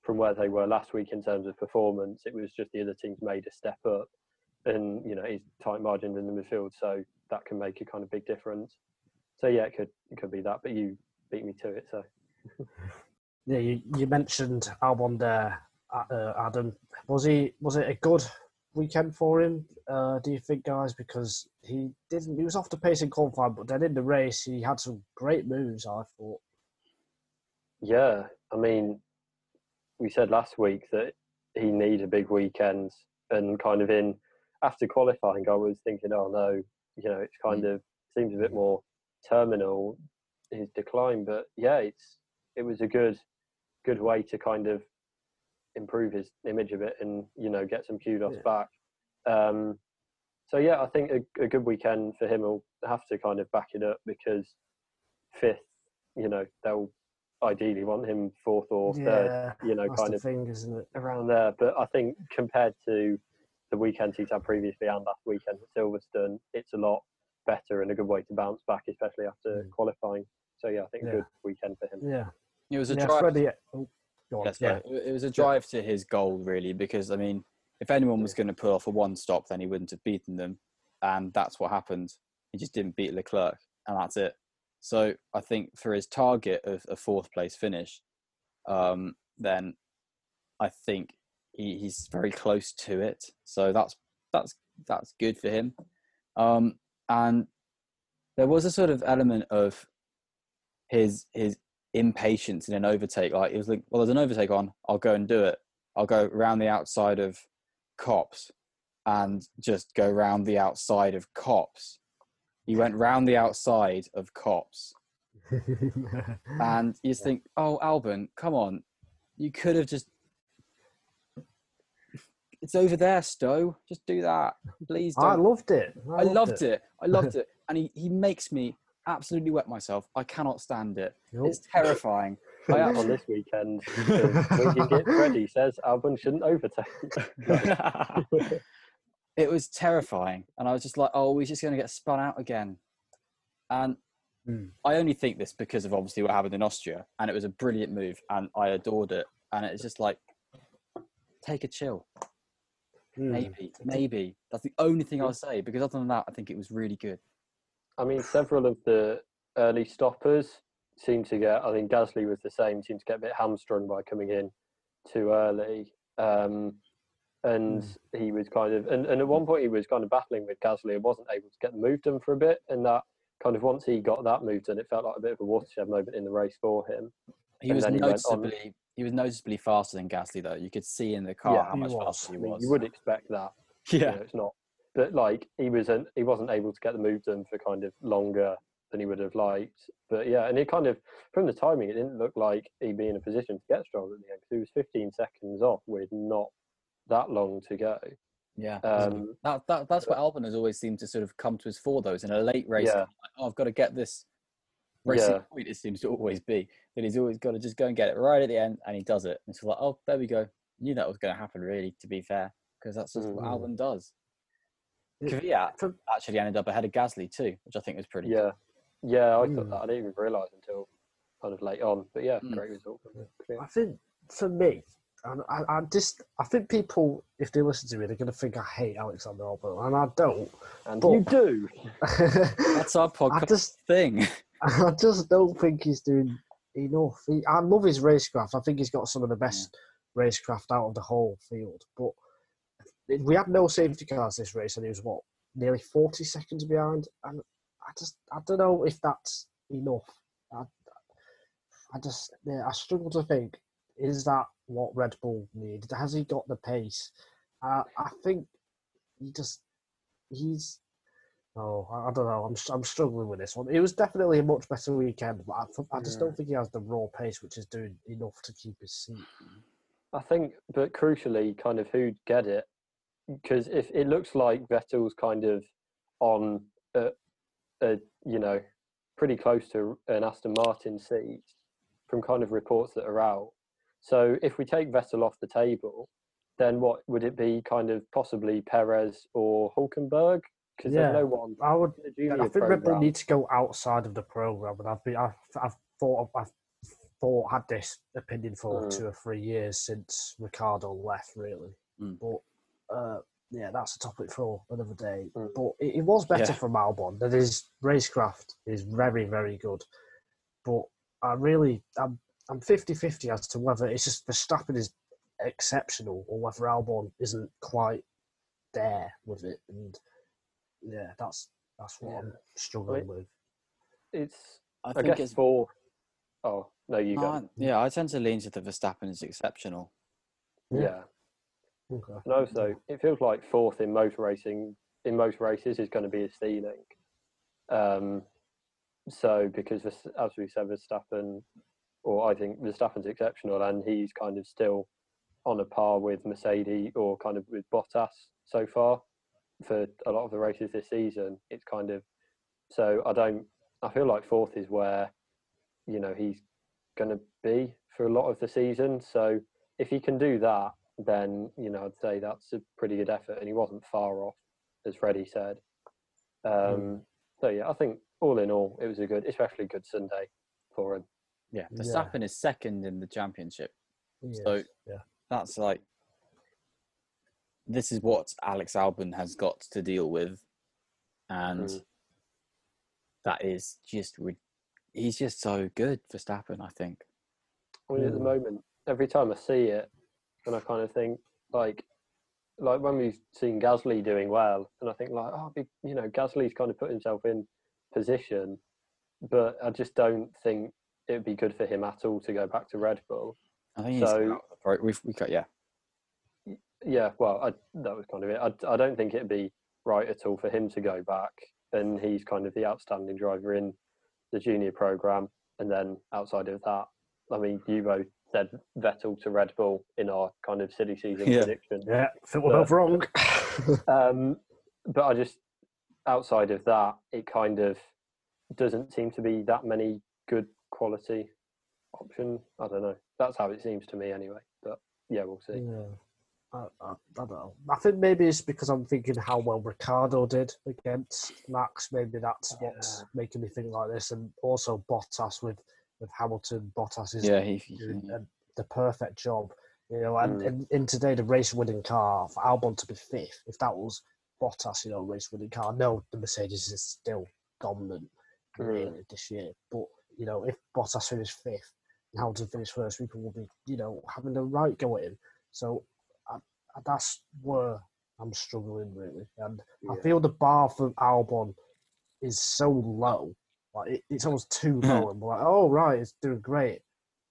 from where they were last week in terms of performance, it was just the other teams made a step up, and you know, it's tight margins in the midfield, so that can make a kind of big difference. So yeah, it could it could be that, but you beat me to it. So Yeah, you, you mentioned Albon there, uh, Adam. Was he? Was it a good weekend for him? Uh, do you think, guys? Because he didn't. He was off the pace in qualifying, but then in the race, he had some great moves. I thought. yeah, I mean, we said last week that he needed a big weekends, and kind of in after qualifying, I was thinking, oh no, you know, it's kind of seems a bit more terminal his decline, but yeah, it's it was a good good way to kind of improve his image a bit and you know get some kudos Yeah. back. Um, so yeah, I think a, a good weekend for him will have to kind of back it up because fifth, you know, they'll ideally want him fourth or third, you know, kind of thing, isn't it? around there. But I think compared to the weekends he's had previously and last weekend at Silverstone, it's a lot better and a good way to bounce back, especially after Mm. qualifying. So yeah, I think a Yeah. good weekend for him. Yeah. It was a yeah, drive. Freddie. oh, on. Yeah. It was a drive to his goal, really, because I mean, if anyone was going to pull off a one stop, then he wouldn't have beaten them, and that's what happened. He just didn't beat Leclerc, and that's it. So I think for his target of a fourth place finish, um, then I think he, he's very close to it. So that's that's that's good for him. Um, and there was a sort of element of his his impatience in an overtake. Like it was like, well, there's an overtake on. I'll go and do it. I'll go around the outside of Copse and just go round the outside of Copse. He went round the outside of Copse, and you just think, oh, Albon, come on, you could have just. It's over there, Stowe. Just do that, please. I Don't. loved it. I loved it. I loved it, and he, he makes me absolutely wet myself. I cannot stand it. Nope. It's terrifying. I on this weekend, Winky Git Freddy says Albon shouldn't overtake. it was terrifying, and I was just like, "Oh, he's just going to get spun out again." And Hmm. I only think this because of obviously what happened in Austria, and it was a brilliant move, and I adored it. And it's just like, take a chill, Mm. maybe, maybe. That's the only thing I'll say because other than that, I think it was really good. I mean, several of the early stoppers seem to get. I think Gasly was the same. Seemed to get a bit hamstrung by coming in too early, um, and he was kind of. And, and at one point, he was kind of battling with Gasly and wasn't able to get the move done for a bit. And that kind of once he got that move done, it felt like a bit of a watershed moment in the race for him. He And was then he noticeably he was noticeably faster than Gasly though. You could see in the car Yeah, how much was. faster he I mean, was. you would expect that. you yeah, know, it's not. But like he wasn't, he wasn't able to get the move done for kind of longer than he would have liked. But yeah, and it kind of from the timing, it didn't look like he'd be in a position to get Stroll at the end because he was 15 seconds off with not that long to go. yeah. Um, That, that that's what Albon has always seemed to sort of come to his fore those in a late race. Yeah. like, oh, I've got to get this racing Yeah. point. It seems to always be that he's always got to just go and get it right at the end, and he does it. And it's like, oh, there we go. Knew that was going to happen, really. To be fair, because that's just what Mhm. Albon does. Yeah, Kvyat actually ended up ahead of Gasly too, which I think was pretty. yeah, yeah, I Mm. thought that. I didn't even realise until kind of late on. But yeah, Mm. great result. From. I think for me, and I, I just I think people, if they listen to me, they're going to think I hate Alexander Albon, and I don't. And But- you do. That's our I podcast just thing. I just don't think he's doing enough. He, I love his racecraft. I think he's got some of the best racecraft out of the whole field. But we had no safety cars this race, and he was what nearly forty seconds behind. And I just I don't know if that's enough. I, I just yeah, I struggle to think is that what Red Bull needed? Has he got the pace? Uh, I think he just he's Oh, I, I don't know. I'm I'm struggling with this one. It was definitely a much better weekend, but I, I just Yeah. don't think he has the raw pace, which is doing enough to keep his seat. I think, but crucially, kind of who'd get it, because if it looks like Vettel's kind of on a, a you know pretty close to an Aston Martin seat from kind of reports that are out. So if we take Vettel off the table, then what would it be? Kind of possibly Perez or Hulkenberg? Because Yeah. there's no one. I would. in the junior I think Red Bull need to go outside of the program, and I've been I've, I've thought I've thought had this opinion for Mm. two or three years since Ricciardo left, really. Mm. But uh, yeah, that's a topic for another day. Mm. But it, it was better Yeah. from Albon. That his racecraft is very very good, but I really I'm I'm 50-50 as to whether it's just Verstappen is exceptional or whether Albon isn't quite there with it, and yeah, that's that's what Yeah. I'm struggling Well, with. It's. I I, think guess it's for. Oh no, you go. Uh, yeah, I tend to lean to the Verstappen is exceptional. Yeah. yeah. Okay. And also, it feels like fourth in most racing in most races is going to be a ceiling. Um, so because as we said, Verstappen, or I think Verstappen's exceptional, and he's kind of still on a par with Mercedes or kind of with Bottas so far for a lot of the races this season. It's kind of so I don't. I feel like fourth is where you know he's going to be for a lot of the season. So if he can do that, then you know I'd say that's a pretty good effort, and he wasn't far off, as Freddie said. Um, Mm. So yeah, I think all in all, it was a good, especially good Sunday for him. Yeah, Yeah. Verstappen is second in the championship. Yes, So- yeah, That's like this is what Alex Albon has got to deal with, and Mm. that is just re- he's just so good, for Verstappen. I think. I mean, at the Mm. moment, every time I see it, and I kind of think like, like when we've seen Gasly doing well, and I think like, oh, be- you know, Gasly's kind of put himself in position, but I just don't think it would be good for him at all to go back to Red Bull. I think So- of we've, we got yeah. Yeah, well, I, that was kind of it. I, I don't think it'd be right at all for him to go back, and he's kind of the outstanding driver in the junior program. And then outside of that, I mean, you both said Vettel to Red Bull in our kind of silly season Yeah. prediction. yeah. I think we're both wrong. Um, but I just outside of that, it kind of doesn't seem to be that many good quality options. I don't know. That's how it seems to me, anyway. But yeah, we'll see. Yeah. I, I, I don't know. I think maybe it's because I'm thinking how well Ricciardo did against Max. Maybe that's what's making me think like this. And also Bottas with, with Hamilton. Bottas is Yeah, he, doing the perfect job. You know, and Mm. in, in today the race winning car for Albon to be fifth, if that was Bottas, you know, race winning car, no, the Mercedes is still dominant Mm. really this year. But you know, if Bottas finished fifth and Hamilton finished first, people will be, you know, having the right go at him. So I, I- that's where I'm struggling really, and I feel the bar for Albon is so low. Like it, it's almost too low, and we're like, oh right, it's doing great.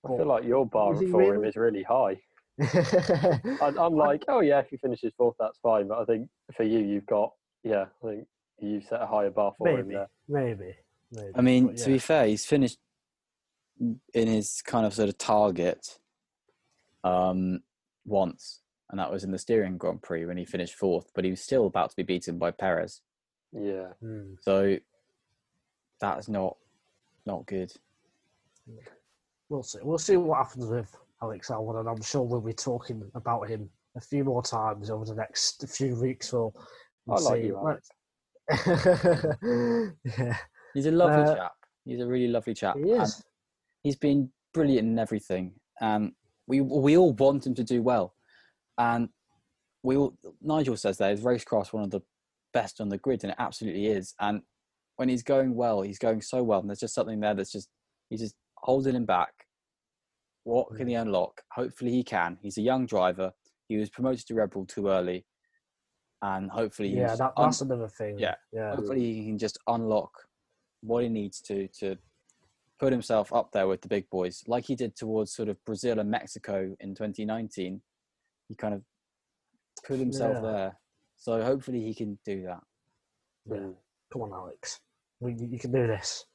I feel like your bar Is he for him is really high. I, I, I'm like, oh yeah, if he finishes fourth, that's fine. But I think for you, you've got yeah, I think you've set a higher bar for him maybe, there. maybe, maybe. I mean, but to be fair, he's finished in his kind of sort of target um, once, and that was in the Styrian Grand Prix when he finished fourth, but he was still about to be beaten by Perez. Yeah, Hmm. So that's not not good. We'll see. We'll see what happens with Alex Albon, and I'm sure we'll be talking about him a few more times over the next few weeks. Or I like you, Alex. yeah, He's a lovely Uh, chap. He's a really lovely chap. he and is. he's been brilliant in everything, and we we all want him to do well. And we all, Nigel says that is racecraft one of the best on the grid, and it absolutely is. And when he's going well, he's going so well, and there's just something there that's just he's just holding him back. What can he unlock? Hopefully, he can. He's a young driver. He was promoted to Red Bull too early, and hopefully, Yeah, that, un- that's another thing. yeah. yeah. hopefully he can just unlock what he needs to to put himself up there with the big boys like he did towards sort of brazil and mexico in 2019 he kind of put himself Yeah. there so hopefully he can do that Yeah. Come on, Alex. We, you can do this.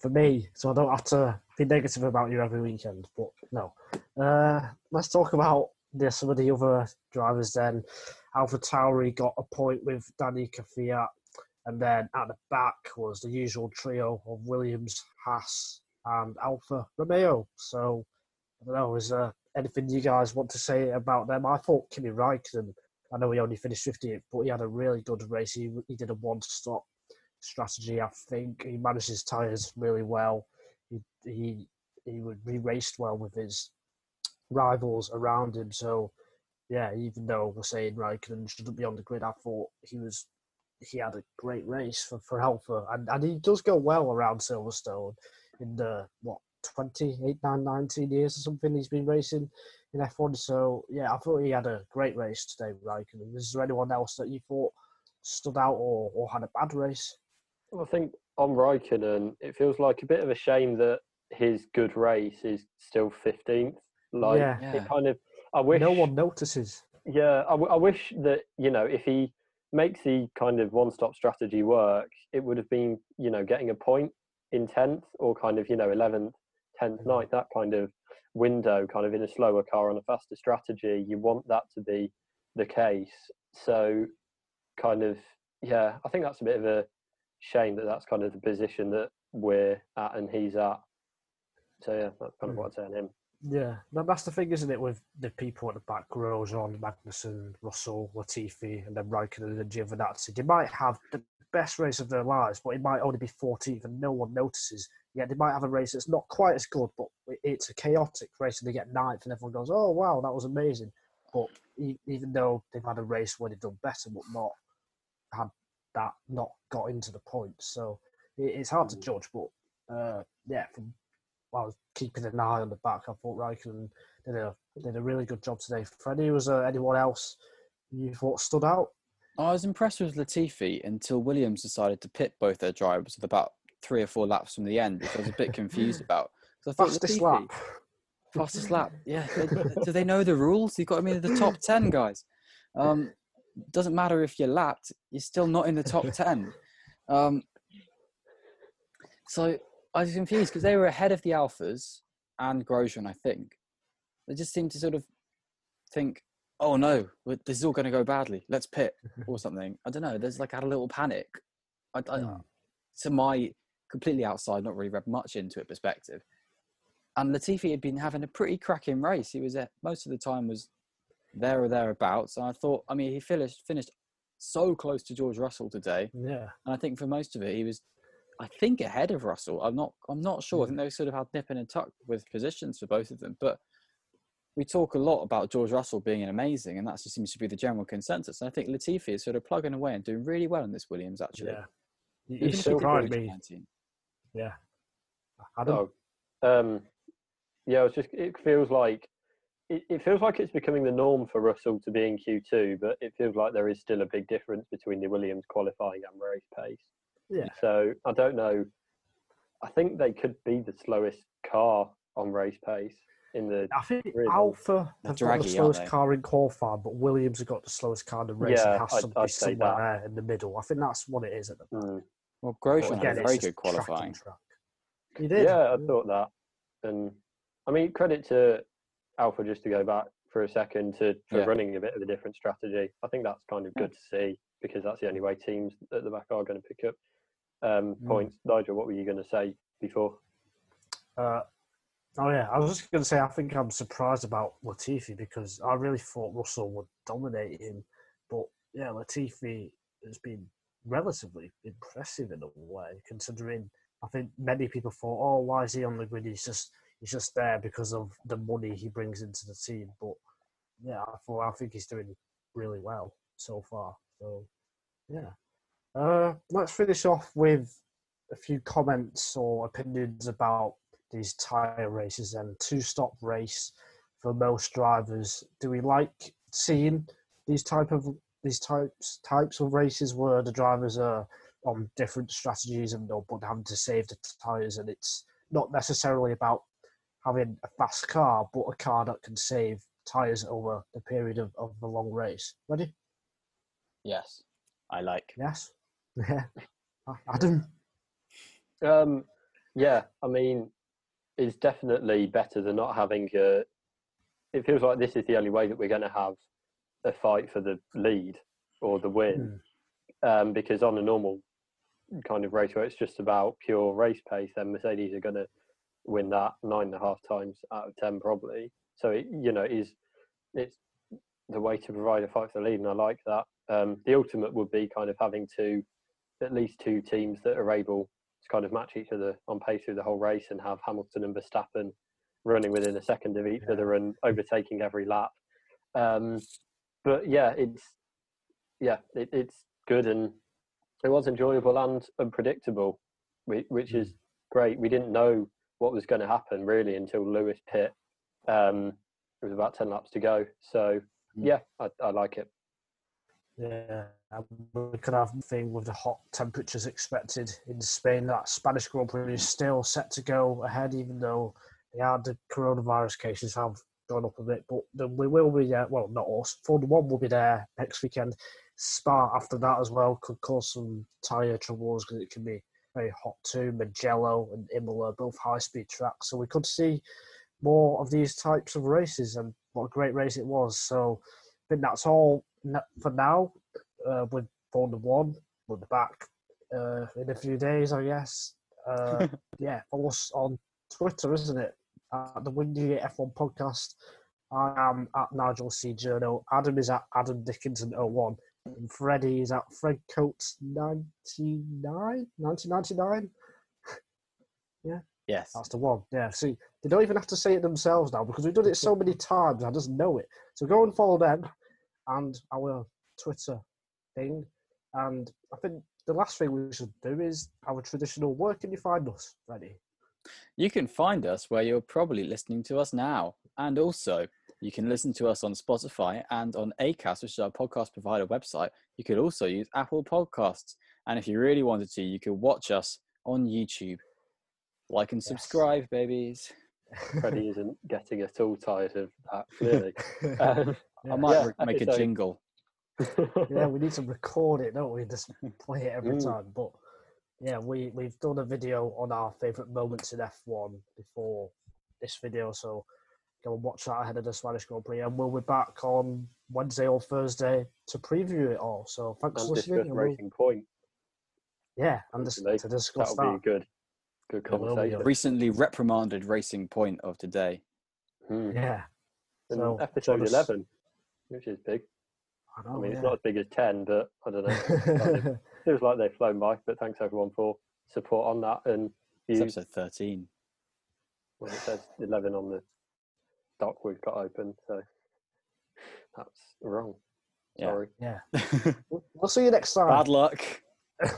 For me, so I don't have to be negative about you every weekend. But no. Uh, let's talk about the, some of the other drivers then. Alpha Tauri got a point with Danny Kvyat. And then at the back was the usual trio of Williams, Haas, and Alfa Romeo. So, I don't know, is there anything you guys want to say about them? I thought Kimi Raikkonen, I know he only finished 50th, but he had a really good race. He, he did a one stop strategy, I think. He managed his tyres really well. He, he, he, would, he raced well with his rivals around him. So, yeah, even though we're saying Raikkonen shouldn't be on the grid, I thought he was he had a great race for, for Alpha, and, and he does go well around Silverstone in the what 28, 9, 19 years or something he's been racing in F1. So yeah, I thought he had a great race today, Raikkonen. Is there anyone else that you thought stood out or, or had a bad race? I think on Raikkonen, it feels like a bit of a shame that his good race is still 15th. Like, Yeah. Yeah. it kind of, I wish, No one notices. yeah, I, w- I wish that, you know, if he makes the kind of one stop strategy work, it would have been, you know, getting a point in 10th or kind of, you know, 11th, 10th, 9th, that kind of window, kind of in a slower car on a faster strategy. You want that to be the case. So, kind of, yeah, I think that's a bit of a shame that that's kind of the position that we're at and he's at. So yeah, that's kind of hmm. what I'd say on him. Yeah, that's the thing, isn't it? With the people at the back, Grosjean, Magnussen, Russell, Latifi, and then Raikkonen and Giovinazzi. They might have the best race of their lives, but it might only be 14th and no one notices. Yeah, they might have a race that's not quite as good, but it's a chaotic race and they get ninth and everyone goes, oh, wow, that was amazing. But even though they've had a race where they've done better, but not had that, not got into the points. So it's hard to mm. judge, but uh, yeah, from I was keeping an eye on the back. I thought Raikkonen did a did a really good job today. Freddie, was there anyone else you thought stood out? I was impressed with Latifi until Williams decided to pit both their drivers with about three or four laps from the end, which I was a bit confused about. I thought fastest Latifi, lap. Fastest lap. Yeah. do they know the rules? You've got to be in the top ten, guys. Um, doesn't matter if you're lapped; you're still not in the top ten. Um, so I was confused because they were ahead of the Alphas and Grosjean, I think. They just seemed to sort of think, oh no, this is all going to go badly. Let's pit or something. I don't know. There's like had a little panic. I, I. To my completely outside, not really read much into it perspective. And Latifi had been having a pretty cracking race. He was at, most of the time was there or thereabouts. And I thought, I mean, he finished finished so close to George Russell today. Yeah. And I think for most of it, he was I think ahead of Russell. I'm not I'm not sure. I think hmm. they sort of had nipping and tuck with positions for both of them. But we talk a lot about George Russell being an amazing, and that just seems to be the general consensus. And I think Latifi is sort of plugging away and doing really well in this Williams. Actually, yeah, he surprised me. Yeah, I don't. Oh, um, yeah, it's just it feels like it, it feels like it's becoming the norm for Russell to be in Q2, but it feels like there is still a big difference between the Williams qualifying and race pace. Yeah. So I don't know. I think they could be the slowest car on race pace in the. I think Alpha have got the slowest car in qualifying, but Williams have got the slowest car in the race. Yeah, it has to I'd, be I'd somewhere in the middle. I think that's what it is at the moment. Mm. Well, Grosjean had very good qualifying. He did. Yeah, I thought that, and I mean credit to Alpha just to go back for a second to for yeah. running a bit of a different strategy. I think that's kind of good to see because that's the only way teams at the back are going to pick up um, mm. points. Nigel, what were you going to say before? Uh, oh yeah, I was just going to say I think I'm surprised about Latifi because I really thought Russell would dominate him, but yeah, Latifi has been relatively impressive in a way, considering I think many people thought, oh, why is he on the grid? He's just he's just there because of the money he brings into the team. But yeah, I think he's doing really well so far. So yeah, uh, let's finish off with a few comments or opinions about these tyre races and two-stop race for most drivers. Do we like seeing these type of these types types of races where the drivers are on different strategies and but having to save the tyres and it's not necessarily about having a fast car but a car that can save tyres over the period of, of the long race. Ready? Yes, I like. Yes. Yeah, Adam. Um, yeah, I mean, it's definitely better than not having a. It feels like this is the only way that we're going to have a fight for the lead or the win, mm. um, because on a normal kind of race where it's just about pure race pace, then Mercedes are going to win that nine and a half times out of ten probably. So it, you know, is it's the way to provide a fight for the lead, and I like that. Um, the ultimate would be kind of having two, at least two teams that are able to kind of match each other on pace through the whole race and have Hamilton and Verstappen running within a second of each yeah. other and overtaking every lap. Um, but yeah, it's yeah, it, it's good and it was enjoyable and unpredictable, which is mm. great. We didn't know what was going to happen really until Lewis pit. Um, it was about ten laps to go, so mm. yeah, I, I like it. Yeah, we could have thing with the hot temperatures expected in Spain. That Spanish Grand Prix is still set to go ahead, even though yeah, the coronavirus cases have gone up a bit. But we will be there. Well, not us. Formula One will be there next weekend. Spa after that as well could cause some tyre troubles because it can be very hot too. Mugello and Imola, both high speed tracks. So we could see more of these types of races, and what a great race it was. So I think that's all for now uh, with Formula One. We'll be back uh, in a few days, I guess. Uh, yeah, follow us on Twitter, isn't it? At the Wingate F1 podcast. I am at Nigel C. Journo. Adam is at Adam Dickinson 01. And Freddie is at Fred Coates 99? 1999? Yes. That's the one. Yeah. See, they don't even have to say it themselves now because we've done it so many times. I just know it. So go and follow them and our Twitter thing. And I think the last thing we should do is our traditional where can you find us, Freddie? You can find us where you're probably listening to us now. And also, you can listen to us on Spotify and on ACAST, which is our podcast provider website. You could also use Apple Podcasts. And if you really wanted to, you could watch us on YouTube. Like and Yes. subscribe, babies. Freddie isn't getting at all tired of that, clearly. Um, I might Yeah, re- make a episode- jingle. yeah, we need to record it, don't we? Just play it every Mm. time. But yeah, we we've done a video on our favourite moments in F1 before this video, so go and watch that ahead of the Spanish Grand Prix. And we'll be back on Wednesday or Thursday to preview it all. So thanks and for listening. discuss we'll- Racing Point. yeah, and dis- Hopefully, to discuss That'll be good, good There will be a- conversation. Recently reprimanded racing point of today. Hmm. Yeah, And So, episode us. 11, which is big. I I mean, yeah. it's not as big as 10, but I don't know. Feels like they've flown by, but thanks everyone for support on that. And It's you, episode 13. well, it says 11 on the dock we've got open. So that's wrong. Sorry. Yeah. yeah. we'll see you next time. Bad luck.